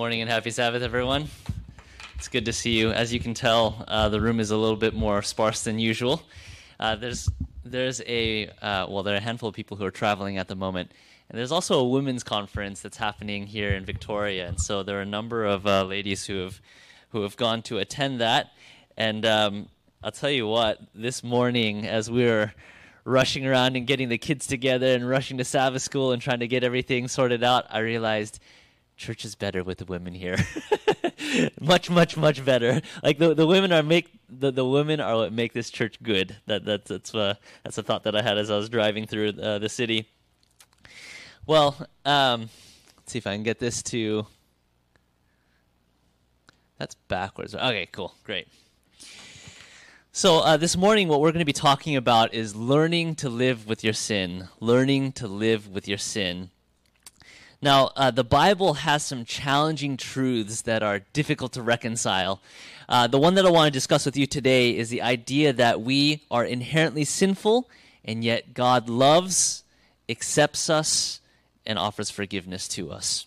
morning and happy Sabbath, everyone. It's good to see you. As you can tell, uh, the room is a little bit more sparse than usual. Uh, there's there's a uh, well, there are a handful of people who are traveling at the moment, and there's also a women's conference that's happening here in Victoria, and so there are a number of uh, ladies who have who have gone to attend that. And um, I'll tell you what, this morning as we were rushing around and getting the kids together and rushing to Sabbath school and trying to get everything sorted out, I realized church is better with the women here. much, much, much better. Like the the women are make the, the women are what make this church good. That that's that's uh, that's a thought that I had as I was driving through uh, the city. Well, um, let's see if I can get this to. That's backwards. Okay, cool, great. So, uh, this morning, what we're going to be talking about is learning to live with your sin. Learning to live with your sin. Now, uh, the Bible has some challenging truths that are difficult to reconcile. Uh, the one that I want to discuss with you today is the idea that we are inherently sinful, and yet God loves, accepts us, and offers forgiveness to us.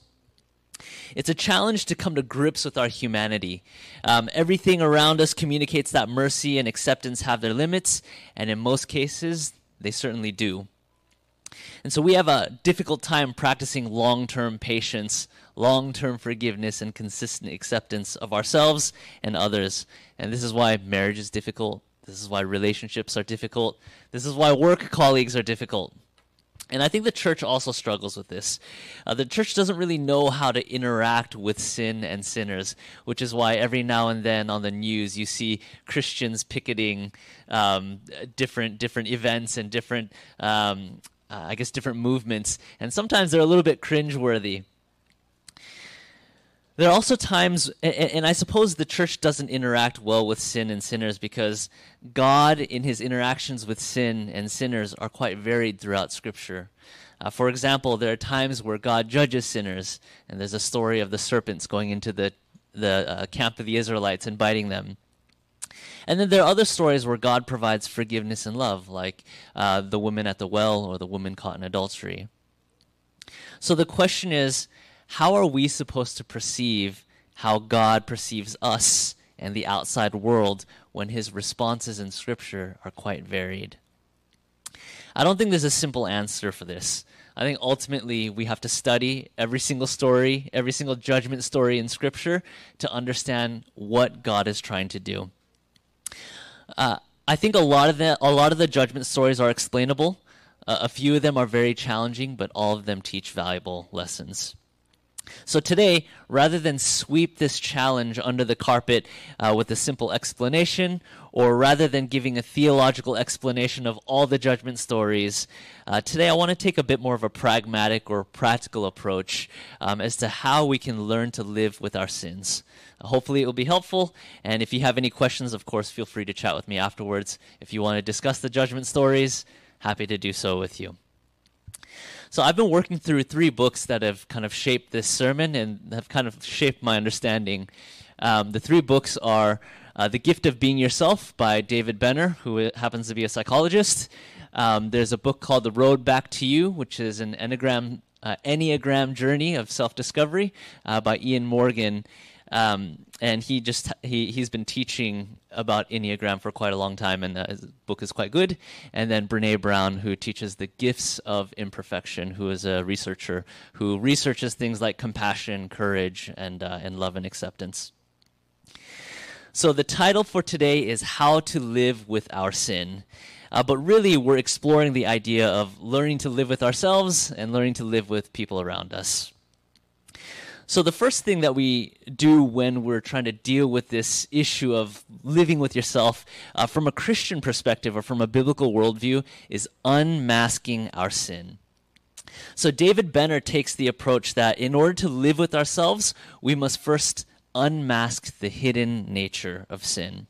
It's a challenge to come to grips with our humanity. Um, everything around us communicates that mercy and acceptance have their limits, and in most cases, they certainly do. And so we have a difficult time practicing long term patience, long term forgiveness, and consistent acceptance of ourselves and others. And this is why marriage is difficult. This is why relationships are difficult. This is why work colleagues are difficult. And I think the church also struggles with this. Uh, the church doesn't really know how to interact with sin and sinners, which is why every now and then on the news you see Christians picketing um, different different events and different um, uh, I guess, different movements, and sometimes they're a little bit cringeworthy. There are also times, and, I suppose the church doesn't interact well with sin and sinners because God, in his interactions with sin and sinners, are quite varied throughout Scripture. Uh, for example, there are times where God judges sinners, and there's a story of the serpents going into the, the uh, camp of the Israelites and biting them. And then there are other stories where God provides forgiveness and love, like uh, the woman at the well or the woman caught in adultery. So the question is how are we supposed to perceive how God perceives us and the outside world when his responses in Scripture are quite varied? I don't think there's a simple answer for this. I think ultimately we have to study every single story, every single judgment story in Scripture to understand what God is trying to do. Uh, I think a lot of the a lot of the judgment stories are explainable. Uh, a few of them are very challenging, but all of them teach valuable lessons. So today, rather than sweep this challenge under the carpet uh, with a simple explanation, or rather than giving a theological explanation of all the judgment stories, uh, today I want to take a bit more of a pragmatic or practical approach um, as to how we can learn to live with our sins. Uh, hopefully, it will be helpful. And if you have any questions, of course, feel free to chat with me afterwards. If you want to discuss the judgment stories, happy to do so with you. So I've been working through three books that have kind of shaped this sermon and have kind of shaped my understanding. Um, the three books are uh, The Gift of Being Yourself by David Benner, who happens to be a psychologist. Um, there's a book called The Road Back to You, which is an Enneagram, uh, Enneagram journey of self discovery uh, by Ian Morgan. Um, and he just he he's been teaching about enneagram for quite a long time, and uh, his book is quite good. And then Brene Brown, who teaches the gifts of imperfection, who is a researcher who researches things like compassion, courage, and uh, and love and acceptance. So the title for today is "How to Live with Our Sin." Uh, but really, we're exploring the idea of learning to live with ourselves and learning to live with people around us. So, the first thing that we do when we're trying to deal with this issue of living with yourself uh, from a Christian perspective or from a biblical worldview is unmasking our sin. So, David Benner takes the approach that in order to live with ourselves, we must first unmask the hidden nature of sin.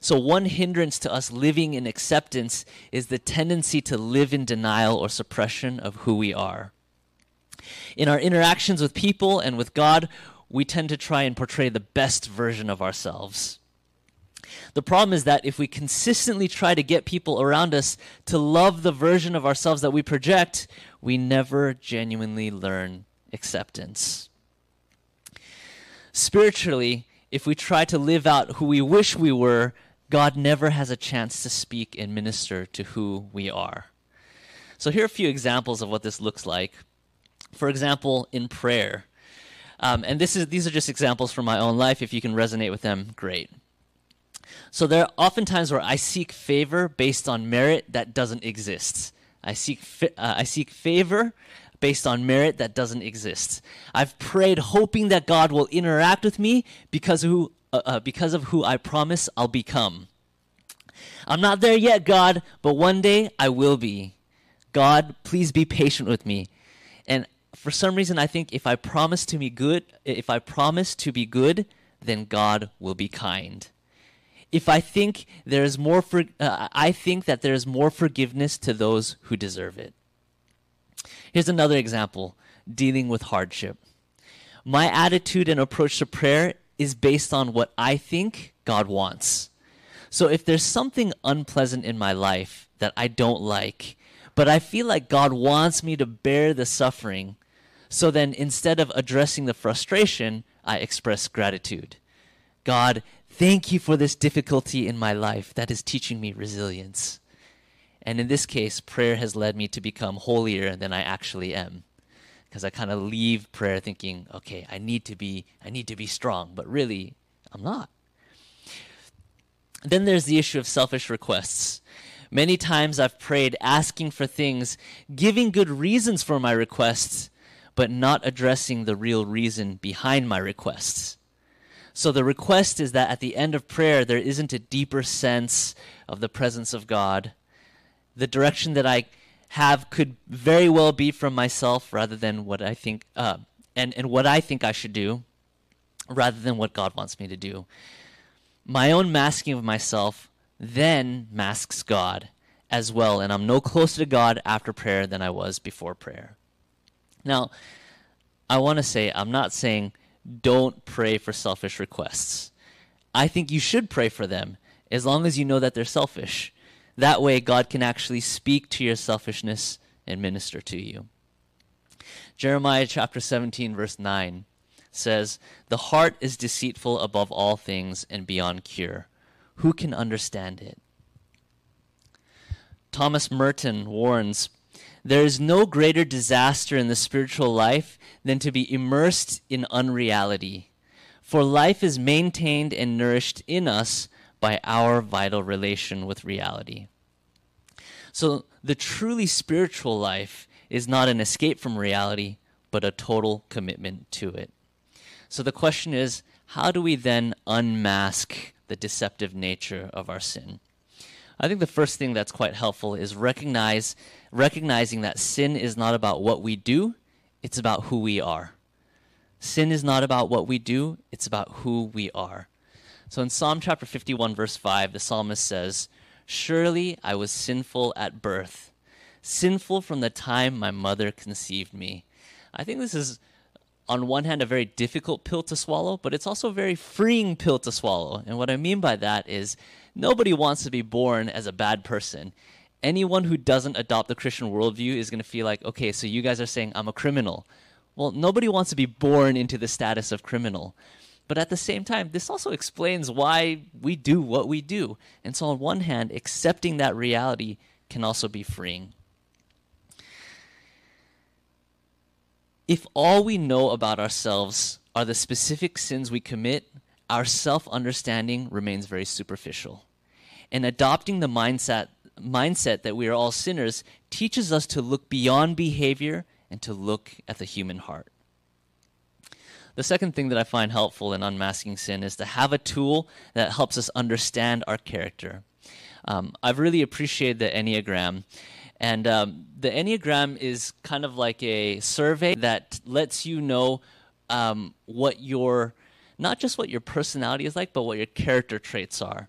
So, one hindrance to us living in acceptance is the tendency to live in denial or suppression of who we are. In our interactions with people and with God, we tend to try and portray the best version of ourselves. The problem is that if we consistently try to get people around us to love the version of ourselves that we project, we never genuinely learn acceptance. Spiritually, if we try to live out who we wish we were, God never has a chance to speak and minister to who we are. So, here are a few examples of what this looks like. For example, in prayer. Um, and this is, these are just examples from my own life. If you can resonate with them, great. So, there are often times where I seek favor based on merit that doesn't exist. I seek, uh, I seek favor based on merit that doesn't exist. I've prayed hoping that God will interact with me because of who, uh, uh, because of who I promise I'll become. I'm not there yet, God, but one day I will be. God, please be patient with me. And for some reason, I think if I promise to be good, if I promise to be good, then God will be kind. If I think there is more, for, uh, I think that there is more forgiveness to those who deserve it. Here's another example: dealing with hardship. My attitude and approach to prayer is based on what I think God wants. So if there's something unpleasant in my life that I don't like, but I feel like God wants me to bear the suffering, so then instead of addressing the frustration, I express gratitude. God, thank you for this difficulty in my life that is teaching me resilience. And in this case, prayer has led me to become holier than I actually am. Because I kind of leave prayer thinking, okay, I need to be I need to be strong, but really I'm not. Then there's the issue of selfish requests. Many times I've prayed asking for things, giving good reasons for my requests, but not addressing the real reason behind my requests. So the request is that at the end of prayer, there isn't a deeper sense of the presence of God. The direction that I have could very well be from myself rather than what I think, uh, and, and what I think I should do, rather than what God wants me to do my own masking of myself then masks God as well, and I'm no closer to God after prayer than I was before prayer. Now, I want to say, I'm not saying don't pray for selfish requests. I think you should pray for them as long as you know that they're selfish. That way, God can actually speak to your selfishness and minister to you. Jeremiah chapter 17, verse 9 says, The heart is deceitful above all things and beyond cure. Who can understand it? Thomas Merton warns there is no greater disaster in the spiritual life than to be immersed in unreality. For life is maintained and nourished in us by our vital relation with reality. So, the truly spiritual life is not an escape from reality, but a total commitment to it. So the question is how do we then unmask the deceptive nature of our sin? I think the first thing that's quite helpful is recognize recognizing that sin is not about what we do, it's about who we are. Sin is not about what we do, it's about who we are. So in Psalm chapter 51 verse 5, the psalmist says, "Surely I was sinful at birth, sinful from the time my mother conceived me." I think this is on one hand, a very difficult pill to swallow, but it's also a very freeing pill to swallow. And what I mean by that is nobody wants to be born as a bad person. Anyone who doesn't adopt the Christian worldview is going to feel like, okay, so you guys are saying I'm a criminal. Well, nobody wants to be born into the status of criminal. But at the same time, this also explains why we do what we do. And so, on one hand, accepting that reality can also be freeing. If all we know about ourselves are the specific sins we commit, our self understanding remains very superficial. And adopting the mindset, mindset that we are all sinners teaches us to look beyond behavior and to look at the human heart. The second thing that I find helpful in unmasking sin is to have a tool that helps us understand our character. Um, I've really appreciated the Enneagram and um, the Enneagram is kind of like a survey that lets you know um, what your, not just what your personality is like, but what your character traits are.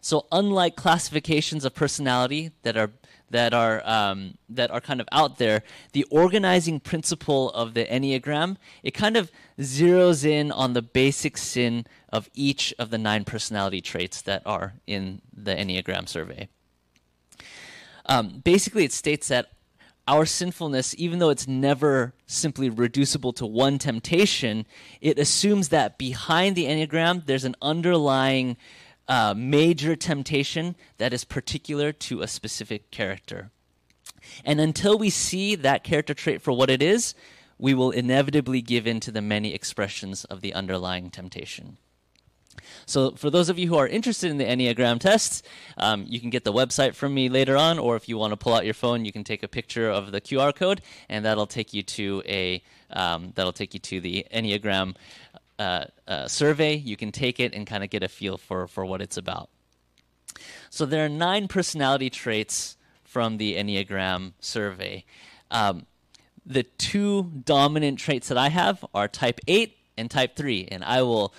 So, unlike classifications of personality that are that are um, that are kind of out there, the organizing principle of the Enneagram it kind of zeroes in on the basic sin of each of the nine personality traits that are in the Enneagram survey. Um, basically, it states that our sinfulness, even though it's never simply reducible to one temptation, it assumes that behind the Enneagram, there's an underlying uh, major temptation that is particular to a specific character. And until we see that character trait for what it is, we will inevitably give in to the many expressions of the underlying temptation. So, for those of you who are interested in the Enneagram tests, um, you can get the website from me later on, or if you want to pull out your phone, you can take a picture of the QR code, and that'll take you to a um, that'll take you to the Enneagram uh, uh, survey. You can take it and kind of get a feel for for what it's about. So, there are nine personality traits from the Enneagram survey. Um, the two dominant traits that I have are type 8 and type 3, and I will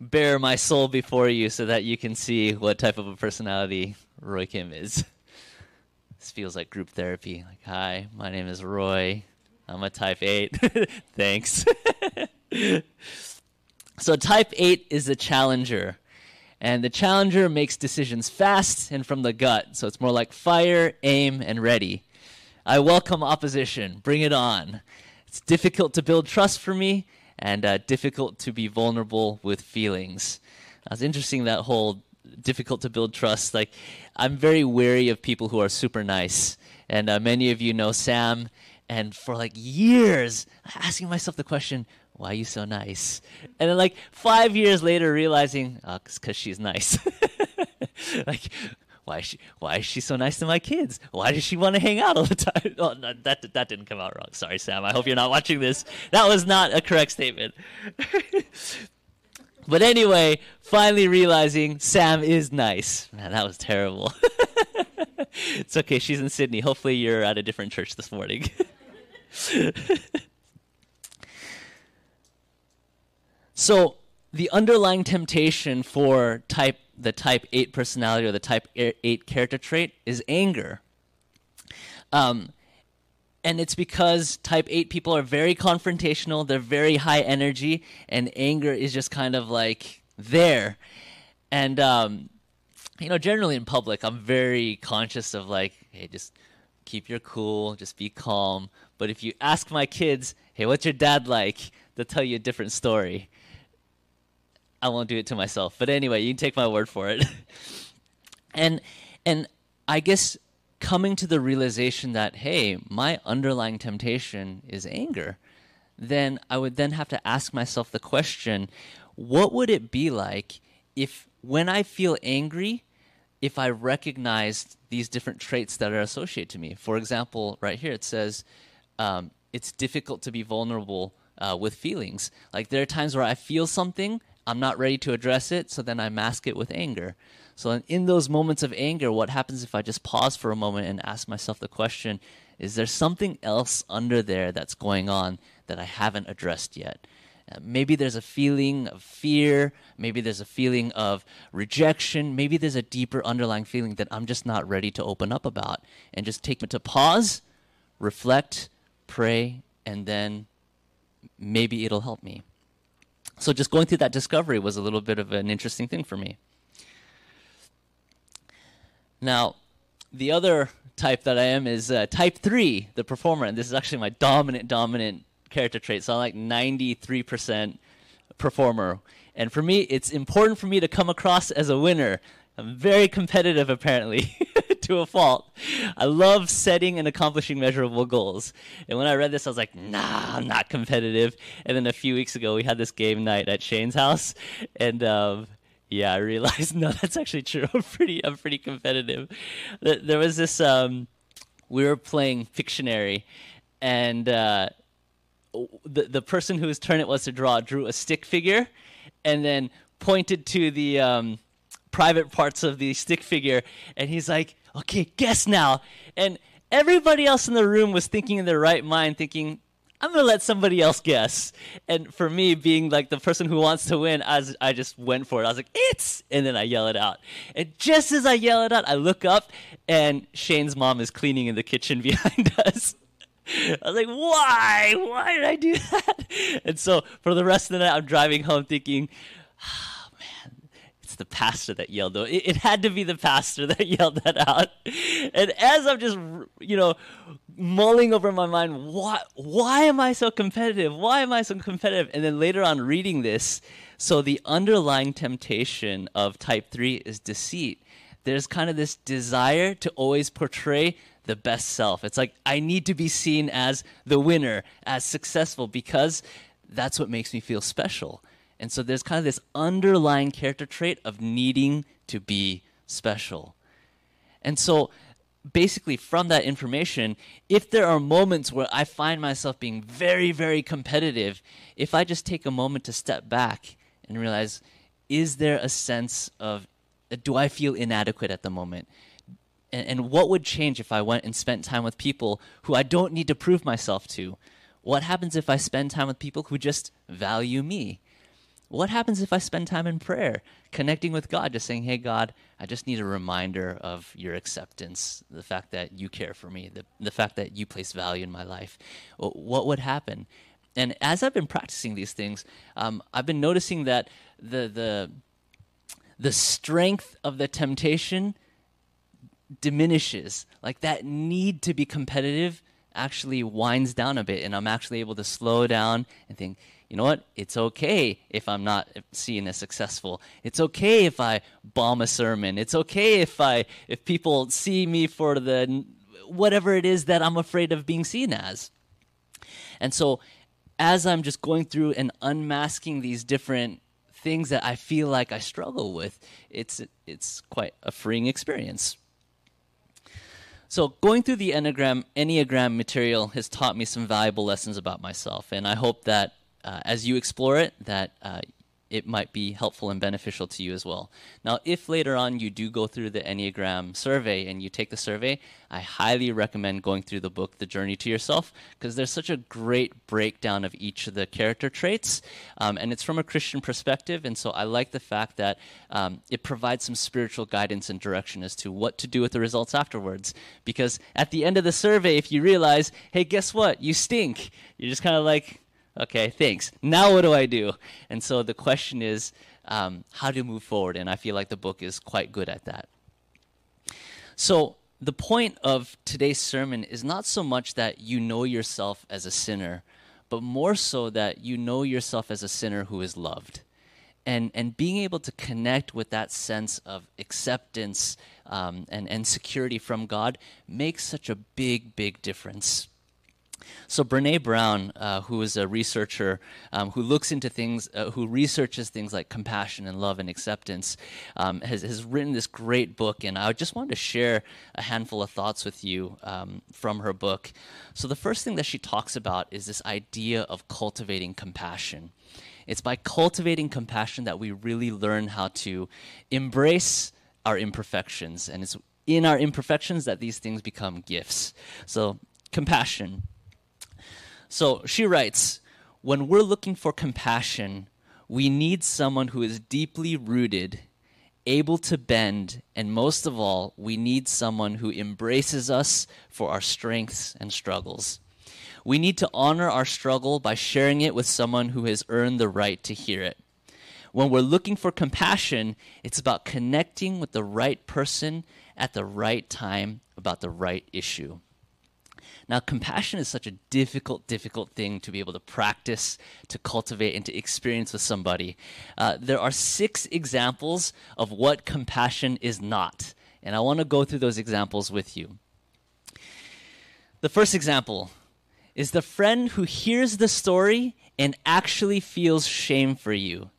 bare my soul before you so that you can see what type of a personality Roy Kim is. This feels like group therapy. Like, hi, my name is Roy. I'm a type 8. Thanks. so, type 8 is a challenger. And the challenger makes decisions fast and from the gut. So, it's more like fire, aim, and ready. I welcome opposition. Bring it on. It's difficult to build trust for me, and uh, difficult to be vulnerable with feelings. It's interesting that whole difficult to build trust. Like, I'm very wary of people who are super nice, and uh, many of you know Sam. And for like years, asking myself the question, why are you so nice? And then like five years later, realizing, oh, because she's nice. like, why is she why is she so nice to my kids? Why does she want to hang out all the time? Oh, no, that that didn't come out wrong. Sorry, Sam. I hope you're not watching this. That was not a correct statement. but anyway, finally realizing Sam is nice. Man, that was terrible. it's okay. She's in Sydney. Hopefully, you're at a different church this morning. so, the underlying temptation for type the type 8 personality or the type 8 character trait is anger. Um, and it's because type 8 people are very confrontational, they're very high energy, and anger is just kind of like there. And, um, you know, generally in public, I'm very conscious of like, hey, just keep your cool, just be calm. But if you ask my kids, hey, what's your dad like? They'll tell you a different story. I won't do it to myself. But anyway, you can take my word for it. and and I guess coming to the realization that hey, my underlying temptation is anger, then I would then have to ask myself the question, what would it be like if when I feel angry, if I recognized these different traits that are associated to me? For example, right here it says um, it's difficult to be vulnerable uh, with feelings. Like there are times where I feel something I'm not ready to address it, so then I mask it with anger. So, in those moments of anger, what happens if I just pause for a moment and ask myself the question is there something else under there that's going on that I haven't addressed yet? Uh, maybe there's a feeling of fear. Maybe there's a feeling of rejection. Maybe there's a deeper underlying feeling that I'm just not ready to open up about. And just take it to pause, reflect, pray, and then maybe it'll help me. So just going through that discovery was a little bit of an interesting thing for me. Now, the other type that I am is uh, type 3, the performer. And this is actually my dominant, dominant character trait. So I'm like 93% performer. And for me, it's important for me to come across as a winner. I'm very competitive, apparently. to a fault. I love setting and accomplishing measurable goals. And when I read this, I was like, nah, I'm not competitive. And then a few weeks ago, we had this game night at Shane's house. And, um, yeah, I realized no, that's actually true. I'm pretty, I'm pretty competitive. There was this, um, we were playing Pictionary, and uh, the the person whose turn it was to draw drew a stick figure, and then pointed to the um, private parts of the stick figure, and he's like, okay, guess now. And everybody else in the room was thinking in their right mind, thinking, I'm gonna let somebody else guess. And for me, being like the person who wants to win, as I just went for it. I was like, "It's!" and then I yell it out. And just as I yell it out, I look up, and Shane's mom is cleaning in the kitchen behind us. I was like, "Why? Why did I do that?" And so for the rest of the night, I'm driving home thinking, it's the pastor that yelled though. It, it, had to be the pastor that yelled that out. And as I'm just, you know, mulling over my mind, why, why am I so competitive? Why am I so competitive? And then later on reading this, so the underlying temptation of type 3 is deceit. There's kind of this desire to always portray the best self. It's like I need to be seen as the winner, as successful because that's what makes me feel special. And so there's kind of this underlying character trait of needing to be special. And so basically from that information, if there are moments where I find myself being very, very competitive, if I just take a moment to step back and realize, is there a sense of, uh, do I feel inadequate at the moment? And, and what would change if I went and spent time with people who I don't need to prove myself to? What happens if I spend time with people who just value me? What happens if I spend time in prayer, connecting with God, just saying, Hey, God, I just need a reminder of your acceptance, the fact that you care for me, the, the fact that you place value in my life? What would happen? And as I've been practicing these things, um, I've been noticing that the, the, the strength of the temptation diminishes. Like that need to be competitive actually winds down a bit, and I'm actually able to slow down and think, you know what? It's okay if I'm not seen as successful. It's okay if I bomb a sermon. It's okay if I if people see me for the whatever it is that I'm afraid of being seen as. And so as I'm just going through and unmasking these different things that I feel like I struggle with, it's it's quite a freeing experience. So going through the Enneagram Enneagram material has taught me some valuable lessons about myself, and I hope that uh, as you explore it, that uh, it might be helpful and beneficial to you as well. Now, if later on you do go through the Enneagram survey and you take the survey, I highly recommend going through the book, The Journey to Yourself, because there's such a great breakdown of each of the character traits. Um, and it's from a Christian perspective. And so I like the fact that um, it provides some spiritual guidance and direction as to what to do with the results afterwards. Because at the end of the survey, if you realize, hey, guess what? You stink, you're just kind of like, Okay, thanks. Now what do I do? And so the question is um, how to move forward, and I feel like the book is quite good at that. So the point of today's sermon is not so much that you know yourself as a sinner, but more so that you know yourself as a sinner who is loved. And, and being able to connect with that sense of acceptance um, and, and security from God makes such a big, big difference. So Brene Brown, uh, who is a researcher um, who looks into things, uh, who researches things like compassion and love and acceptance, um, has, has written this great book, and I just wanted to share a handful of thoughts with you um, from her book. So the first thing that she talks about is this idea of cultivating compassion. It's by cultivating compassion that we really learn how to embrace our imperfections, and it's in our imperfections that these things become gifts. So compassion. So she writes When we're looking for compassion, we need someone who is deeply rooted, able to bend, and most of all, we need someone who embraces us for our strengths and struggles. We need to honor our struggle by sharing it with someone who has earned the right to hear it. When we're looking for compassion, it's about connecting with the right person at the right time about the right issue. Now, compassion is such a difficult, difficult thing to be able to practice, to cultivate, and to experience with somebody. Uh, there are six examples of what compassion is not, and I want to go through those examples with you. The first example is the friend who hears the story and actually feels shame for you.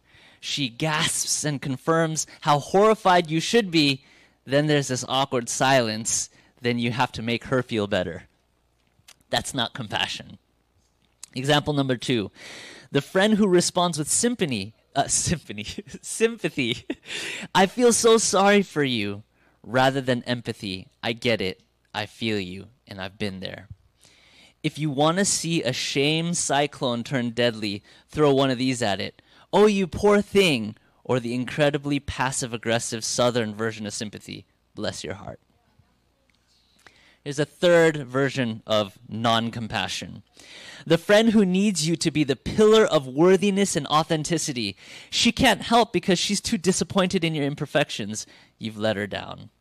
She gasps and confirms how horrified you should be. Then there's this awkward silence. Then you have to make her feel better. That's not compassion. Example number two the friend who responds with sympathy, uh, symphony, sympathy. I feel so sorry for you, rather than empathy. I get it. I feel you, and I've been there. If you want to see a shame cyclone turn deadly, throw one of these at it. Oh, you poor thing, or the incredibly passive aggressive southern version of sympathy. Bless your heart. Here's a third version of non compassion. The friend who needs you to be the pillar of worthiness and authenticity. She can't help because she's too disappointed in your imperfections. You've let her down.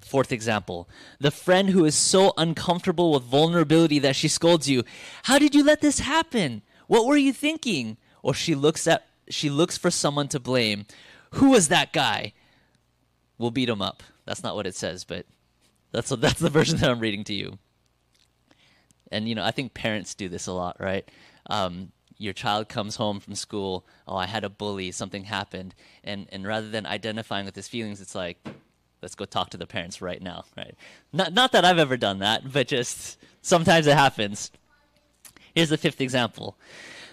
Fourth example the friend who is so uncomfortable with vulnerability that she scolds you. How did you let this happen? What were you thinking? Or she looks at she looks for someone to blame. Who was that guy? We'll beat him up. That's not what it says, but that's what, that's the version that I'm reading to you. And you know, I think parents do this a lot, right? Um, your child comes home from school. Oh, I had a bully. Something happened, and and rather than identifying with his feelings, it's like, let's go talk to the parents right now, right? Not not that I've ever done that, but just sometimes it happens. Here's the fifth example: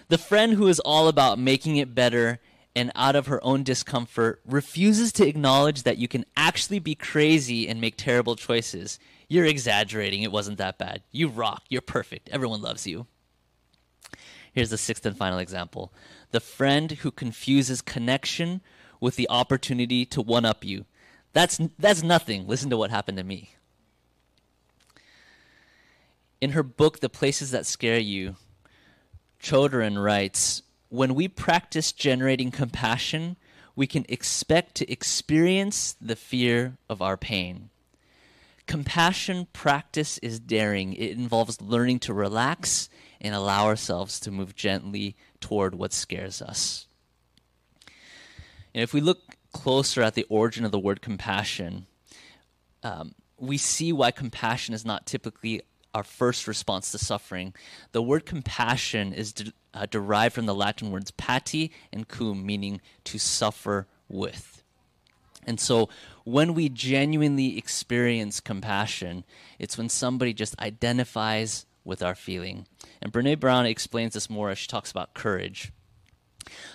the friend who is all about making it better and out of her own discomfort refuses to acknowledge that you can actually be crazy and make terrible choices. You're exaggerating. It wasn't that bad. You rock. You're perfect. Everyone loves you. Here's the sixth and final example the friend who confuses connection with the opportunity to one up you. That's, that's nothing. Listen to what happened to me. In her book, The Places That Scare You, Chodron writes When we practice generating compassion, we can expect to experience the fear of our pain. Compassion practice is daring. It involves learning to relax and allow ourselves to move gently toward what scares us. And if we look closer at the origin of the word compassion, um, we see why compassion is not typically our first response to suffering. The word compassion is de- uh, derived from the Latin words pati and cum, meaning to suffer with. And so when we genuinely experience compassion, it's when somebody just identifies with our feeling. And Brene Brown explains this more as she talks about courage.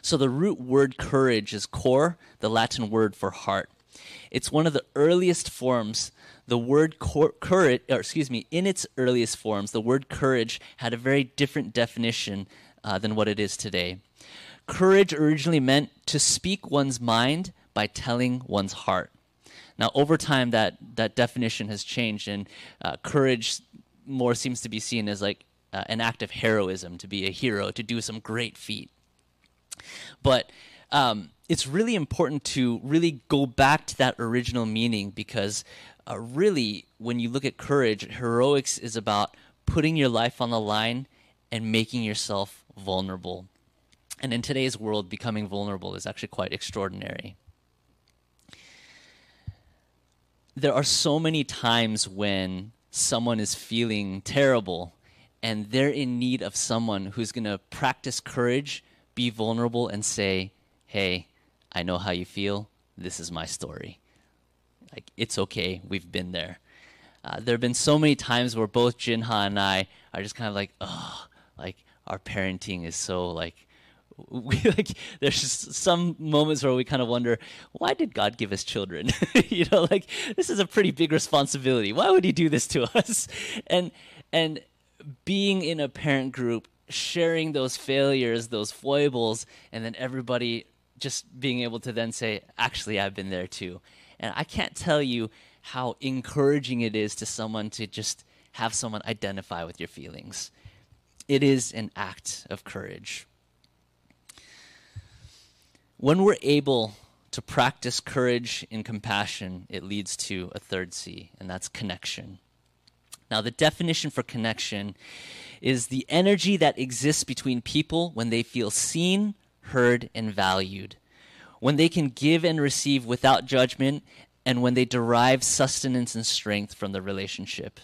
So the root word courage is cor, the Latin word for heart. It's one of the earliest forms. The word cor- courage, or excuse me, in its earliest forms, the word courage had a very different definition uh, than what it is today. Courage originally meant to speak one's mind by telling one's heart. Now, over time, that, that definition has changed, and uh, courage more seems to be seen as like uh, an act of heroism, to be a hero, to do some great feat. But um, it's really important to really go back to that original meaning because uh, really, when you look at courage, heroics is about putting your life on the line and making yourself vulnerable. And in today's world, becoming vulnerable is actually quite extraordinary. There are so many times when someone is feeling terrible and they're in need of someone who's going to practice courage, be vulnerable, and say, Hey, I know how you feel. This is my story. Like, it's okay. We've been there. Uh, there have been so many times where both Jinha and I are just kind of like, oh, like our parenting is so like, we like there's just some moments where we kind of wonder why did god give us children you know like this is a pretty big responsibility why would he do this to us and and being in a parent group sharing those failures those foibles and then everybody just being able to then say, actually, I've been there too. And I can't tell you how encouraging it is to someone to just have someone identify with your feelings. It is an act of courage. When we're able to practice courage and compassion, it leads to a third C, and that's connection. Now, the definition for connection is the energy that exists between people when they feel seen, heard, and valued. When they can give and receive without judgment, and when they derive sustenance and strength from the relationship.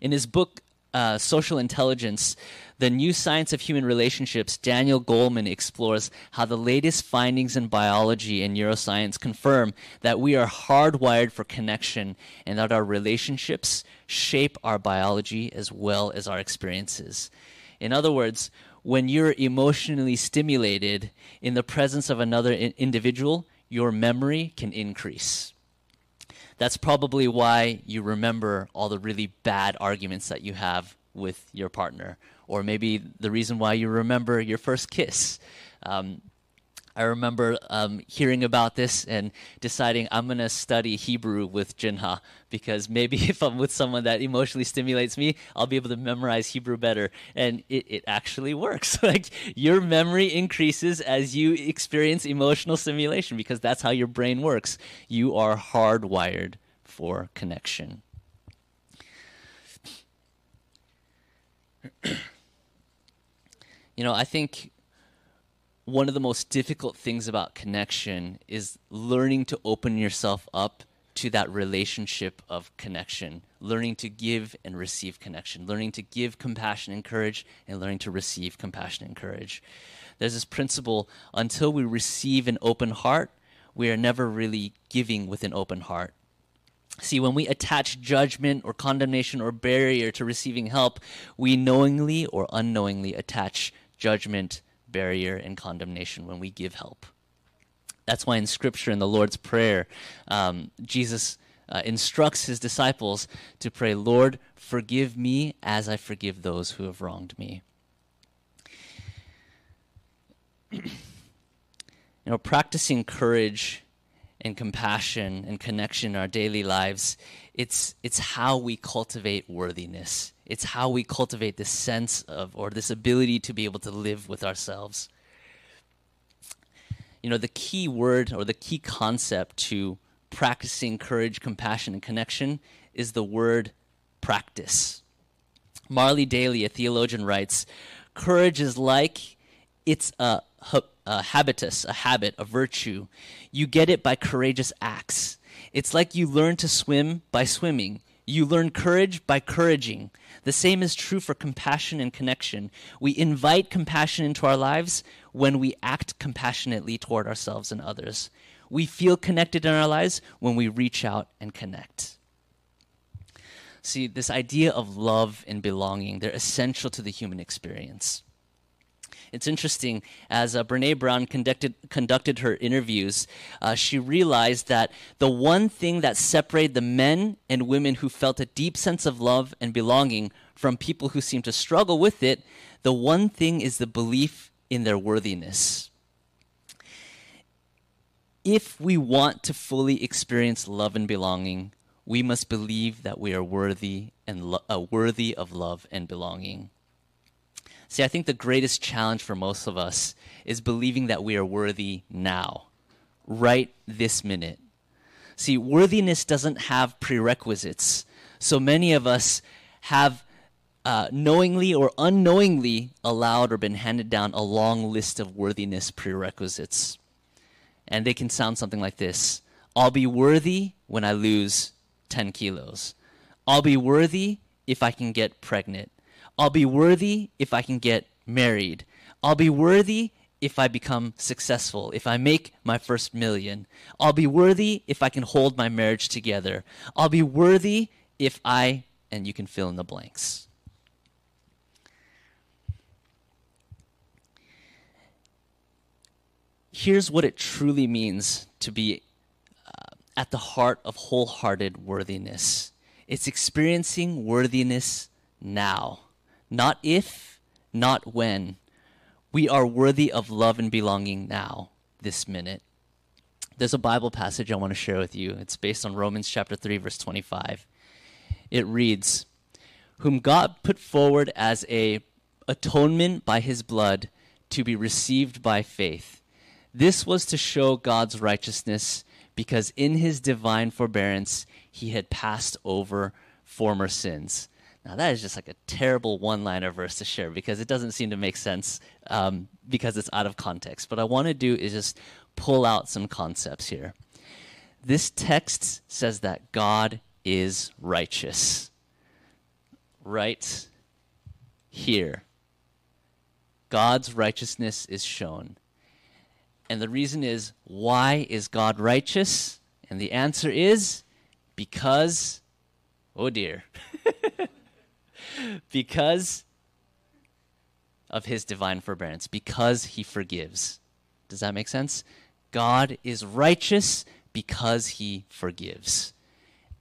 In his book, uh, Social Intelligence, The New Science of Human Relationships, Daniel Goleman explores how the latest findings in biology and neuroscience confirm that we are hardwired for connection and that our relationships shape our biology as well as our experiences. In other words, when you're emotionally stimulated in the presence of another I- individual, your memory can increase. That's probably why you remember all the really bad arguments that you have with your partner, or maybe the reason why you remember your first kiss. Um, I remember um, hearing about this and deciding I'm going to study Hebrew with Jinha because maybe if I'm with someone that emotionally stimulates me, I'll be able to memorize Hebrew better. And it, it actually works. like your memory increases as you experience emotional stimulation because that's how your brain works. You are hardwired for connection. you know, I think one of the most difficult things about connection is learning to open yourself up to that relationship of connection, learning to give and receive connection, learning to give compassion and courage, and learning to receive compassion and courage. There's this principle until we receive an open heart, we are never really giving with an open heart. See, when we attach judgment or condemnation or barrier to receiving help, we knowingly or unknowingly attach judgment, barrier and condemnation when we give help. That's why in Scripture, in the Lord's Prayer, um, Jesus uh, instructs his disciples to pray, Lord, forgive me as I forgive those who have wronged me. you know, practicing courage and compassion and connection in our daily lives, it's, it's how we cultivate worthiness. It's how we cultivate this sense of, or this ability to be able to live with ourselves. You know, the key word or the key concept to practicing courage, compassion, and connection is the word practice. Mary Daly, a theologian, writes Courage is like it's a, a habitus, a habit, a virtue. You get it by courageous acts. It's like you learn to swim by swimming. You learn courage by couraging. The same is true for compassion and connection. We invite compassion into our lives when we act compassionately toward ourselves and others. We feel connected in our lives when we reach out and connect. See, this idea of love and belonging, they're essential to the human experience. It's interesting, as uh, Brene Brown conducted, conducted her interviews, uh, she realized that the one thing that separated the men and women who felt a deep sense of love and belonging from people who seemed to struggle with it, the one thing is the belief in their worthiness. If we want to fully experience love and belonging, we must believe that we are worthy and lo- uh, worthy of love and belonging. See, I think the greatest challenge for most of us is believing that we are worthy now, right this minute. See, worthiness doesn't have prerequisites. So many of us have uh, knowingly or unknowingly allowed or been handed down a long list of worthiness prerequisites. And they can sound something like this I'll be worthy when I lose 10 kilos. I'll be worthy if I can get pregnant. I'll be worthy if I can get married. I'll be worthy if I become successful, if I make my first million. I'll be worthy if I can hold my marriage together. I'll be worthy if I, and you can fill in the blanks. Here's what it truly means to be uh, at the heart of wholehearted worthiness it's experiencing worthiness now. Not if, not when. We are worthy of love and belonging now, this minute. There's a Bible passage I want to share with you. It's based on Romans chapter 3 verse 25. It reads, "Whom God put forward as a atonement by his blood to be received by faith. This was to show God's righteousness because in his divine forbearance he had passed over former sins." Now, that is just like a terrible one liner verse to share because it doesn't seem to make sense um, because it's out of context. But I want to do is just pull out some concepts here. This text says that God is righteous. Right here. God's righteousness is shown. And the reason is why is God righteous? And the answer is because, oh dear. because of his divine forbearance, because he forgives. Does that make sense? God is righteous because he forgives.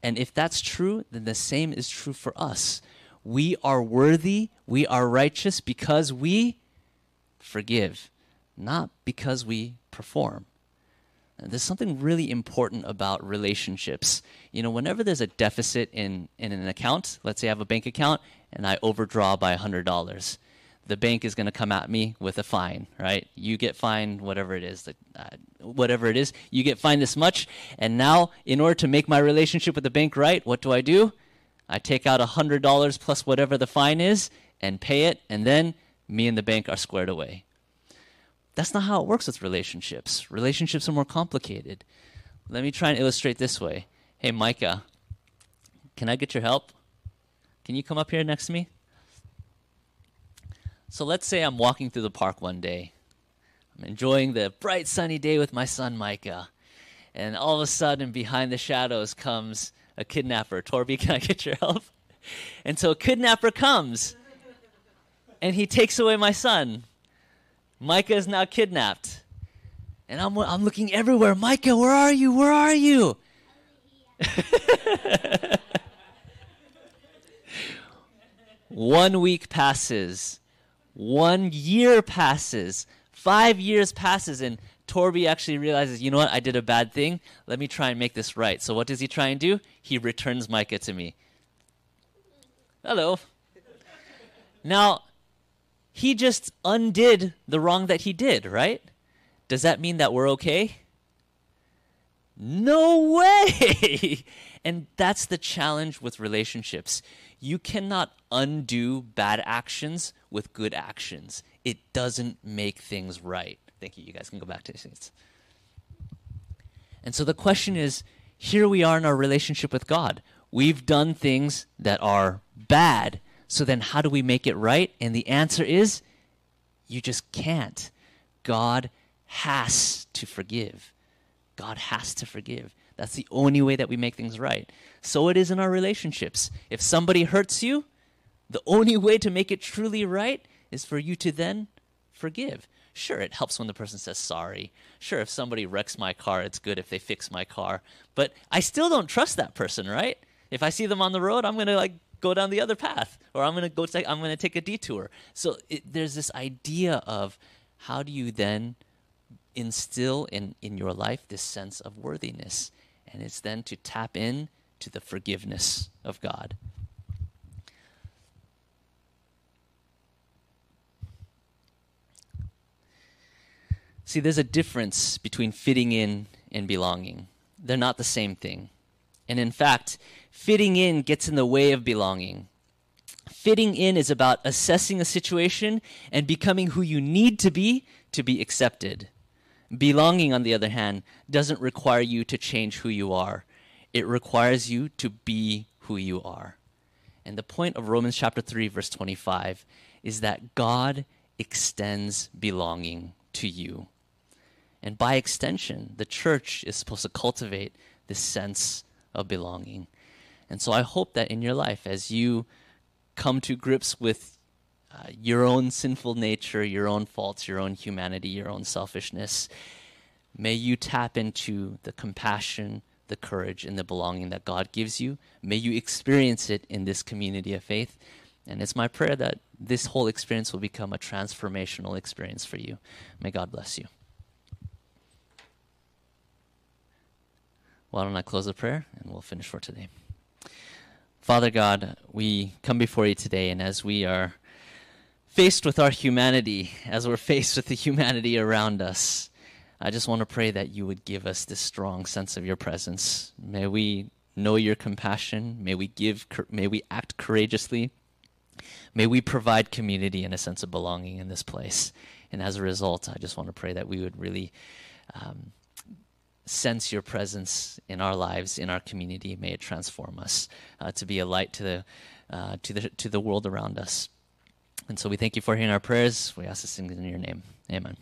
And if that's true, then the same is true for us. We are worthy, we are righteous because we forgive. not because we perform. And there's something really important about relationships. You know, whenever there's a deficit in, in an account, let's say I have a bank account and I overdraw by $100, the bank is going to come at me with a fine, right? You get fined, whatever it is, uh, whatever it is, you get fined this much. And now, in order to make my relationship with the bank right, what do I do? I take out $100 plus whatever the fine is and pay it, and then me and the bank are squared away. That's not how it works with relationships. Relationships are more complicated. Let me try and illustrate this way. Hey, Micah, can I get your help? Can you come up here next to me? So let's say I'm walking through the park one day. I'm enjoying the bright sunny day with my son Micah. And all of a sudden, behind the shadows comes a kidnapper. Torby, can I get your help? And so a kidnapper comes and he takes away my son. Micah is now kidnapped. And I'm, I'm looking everywhere. Micah, where are you? Where are you? One week passes. One year passes. Five years passes. And Torby actually realizes, you know what? I did a bad thing. Let me try and make this right. So what does he try and do? He returns Micah to me. Hello. Now, he just undid the wrong that he did, right? Does that mean that we're okay? No way! And that's the challenge with relationships. You cannot undo bad actions with good actions. It doesn't make things right. Thank you. You guys can go back to your seats. And so the question is here we are in our relationship with God. We've done things that are bad. So then, how do we make it right? And the answer is you just can't. God has to forgive. God has to forgive. That's the only way that we make things right. So it is in our relationships. If somebody hurts you, the only way to make it truly right is for you to then forgive. Sure, it helps when the person says sorry. Sure, if somebody wrecks my car, it's good if they fix my car. But I still don't trust that person, right? If I see them on the road, I'm going to like go down the other path or i'm going to go take i'm going to take a detour so it, there's this idea of how do you then instill in in your life this sense of worthiness and it's then to tap in to the forgiveness of god See, there's a difference between fitting in and belonging. They're not the same thing. And in fact, fitting in gets in the way of belonging. Fitting in is about assessing a situation and becoming who you need to be to be accepted. Belonging, on the other hand, doesn't require you to change who you are, it requires you to be who you are. And the point of Romans chapter 3, verse 25 is that God extends belonging to you. And by extension, the church is supposed to cultivate this sense of belonging. And so I hope that in your life, as you come to grips with uh, your own sinful nature, your own faults, your own humanity, your own selfishness, may you tap into the compassion, the courage, and the belonging that God gives you. May you experience it in this community of faith. And it's my prayer that this whole experience will become a transformational experience for you. May God bless you. Why don't I close the prayer and we'll finish for today? Father God, we come before you today, and as we are faced with our humanity, as we're faced with the humanity around us, I just want to pray that you would give us this strong sense of your presence. May we know your compassion. May we give. May we act courageously. May we provide community and a sense of belonging in this place. And as a result, I just want to pray that we would really um, sense your presence in our lives, in our community. May it transform us uh, to be a light to the, uh, to, the, to the world around us. And so we thank you for hearing our prayers. We ask this in your name. Amen.